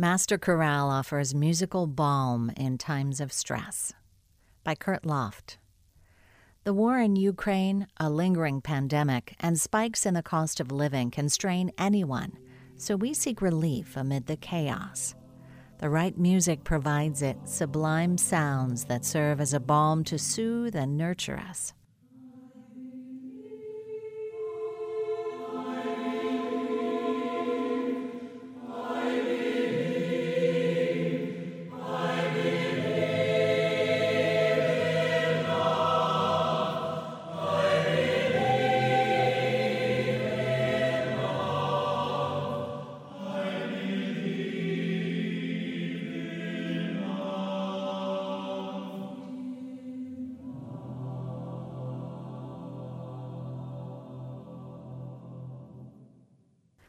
Master Chorale offers musical balm in times of stress. By Kurt Loft. The war in Ukraine, a lingering pandemic, and spikes in the cost of living can strain anyone, so we seek relief amid the chaos. The right music provides it sublime sounds that serve as a balm to soothe and nurture us.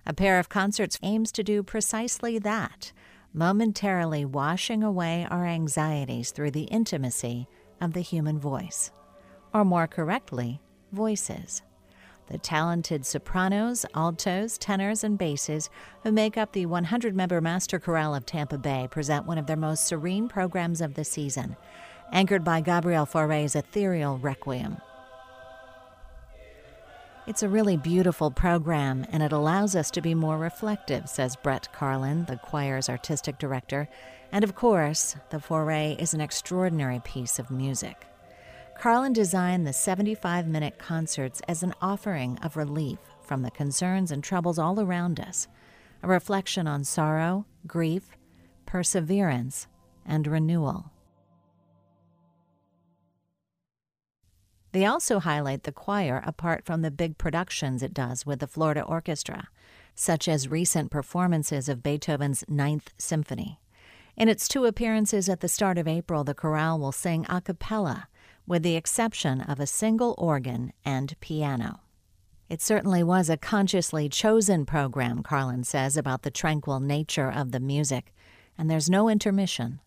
A pair of concerts aims to do precisely that, momentarily washing away our anxieties through the intimacy of the human voice. Or more correctly, voices. The talented sopranos, altos, tenors, and basses who make up the 100 member Master Chorale of Tampa Bay present one of their most serene programs of the season, anchored by Gabriel Fauré's ethereal Requiem. It's a really beautiful program, and it allows us to be more reflective, says Brett Karlin, the choir's artistic director. And of course, the Fauré is an extraordinary piece of music. Karlin designed the 75 minute concerts as an offering of relief from the concerns and troubles all around us, a reflection on sorrow, grief, perseverance, and renewal. They also highlight the choir apart from the big productions it does with the Florida Orchestra, such as recent performances of Beethoven's Ninth Symphony. In its two appearances at the start of April, the chorale will sing a cappella, with the exception of a single organ and piano. It certainly was a consciously chosen program, Karlin says about the tranquil nature of the music, and there's no intermission.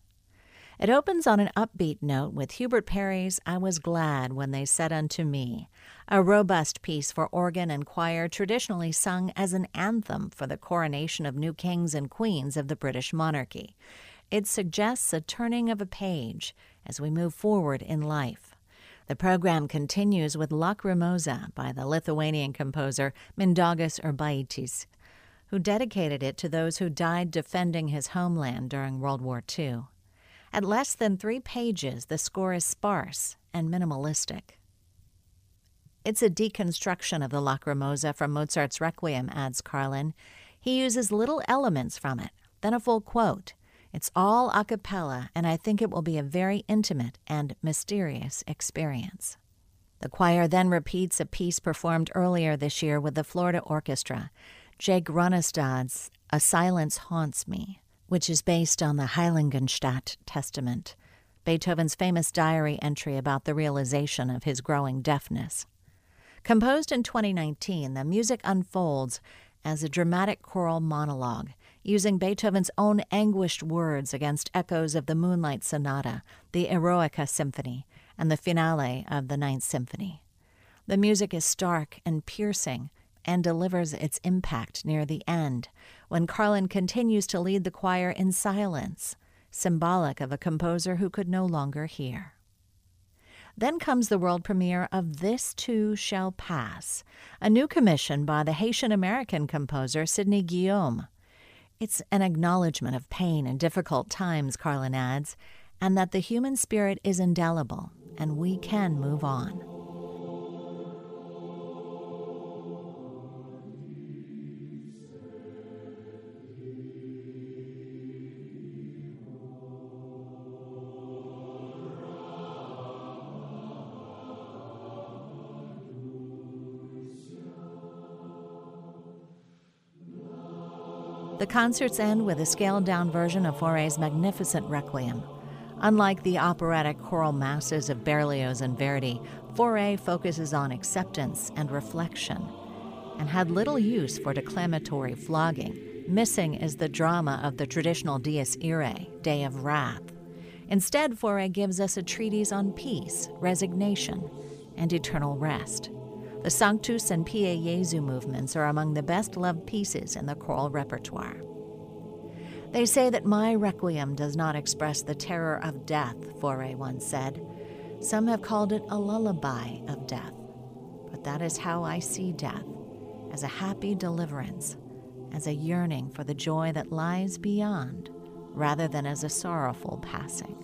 It opens on an upbeat note with Hubert Parry's I Was Glad When They Said Unto Me, a robust piece for organ and choir traditionally sung as an anthem for the coronation of new kings and queens of the British monarchy. It suggests a turning of a page as we move forward in life. The program continues with Lacrimosa by the Lithuanian composer Mindaugas Urbaitis, who dedicated it to those who died defending his homeland during World War II. At less than three pages, the score is sparse and minimalistic. It's a deconstruction of the Lacrimosa from Mozart's Requiem, adds Karlin. He uses little elements from it, then a full quote. It's all a cappella, and I think it will be a very intimate and mysterious experience. The choir then repeats a piece performed earlier this year with the Florida Orchestra, Jake Runestad's A Silence Haunts Me which is based on the Heiligenstadt Testament, Beethoven's famous diary entry about the realization of his growing deafness. Composed in 2019, the music unfolds as a dramatic choral monologue, using Beethoven's own anguished words against echoes of the Moonlight Sonata, the Eroica Symphony, and the finale of the Ninth Symphony. The music is stark and piercing, and delivers its impact near the end, when Karlin continues to lead the choir in silence, symbolic of a composer who could no longer hear. Then comes the world premiere of This Too Shall Pass, a new commission by the Haitian American composer Sidney Guillaume. It's an acknowledgement of pain and difficult times, Karlin adds, and that the human spirit is indelible and we can move on. The concerts end with a scaled down version of Fauré's magnificent Requiem. Unlike the operatic choral masses of Berlioz and Verdi, Fauré focuses on acceptance and reflection, and had little use for declamatory flogging. Missing is the drama of the traditional Dies Irae, Day of Wrath. Instead, Fauré gives us a treatise on peace, resignation, and eternal rest. The Sanctus and Pie Jesu movements are among the best loved pieces in the choral repertoire. They say that my requiem does not express the terror of death, Fauré once said. Some have called it a lullaby of death. But that is how I see death as a happy deliverance, as a yearning for the joy that lies beyond, rather than as a sorrowful passing.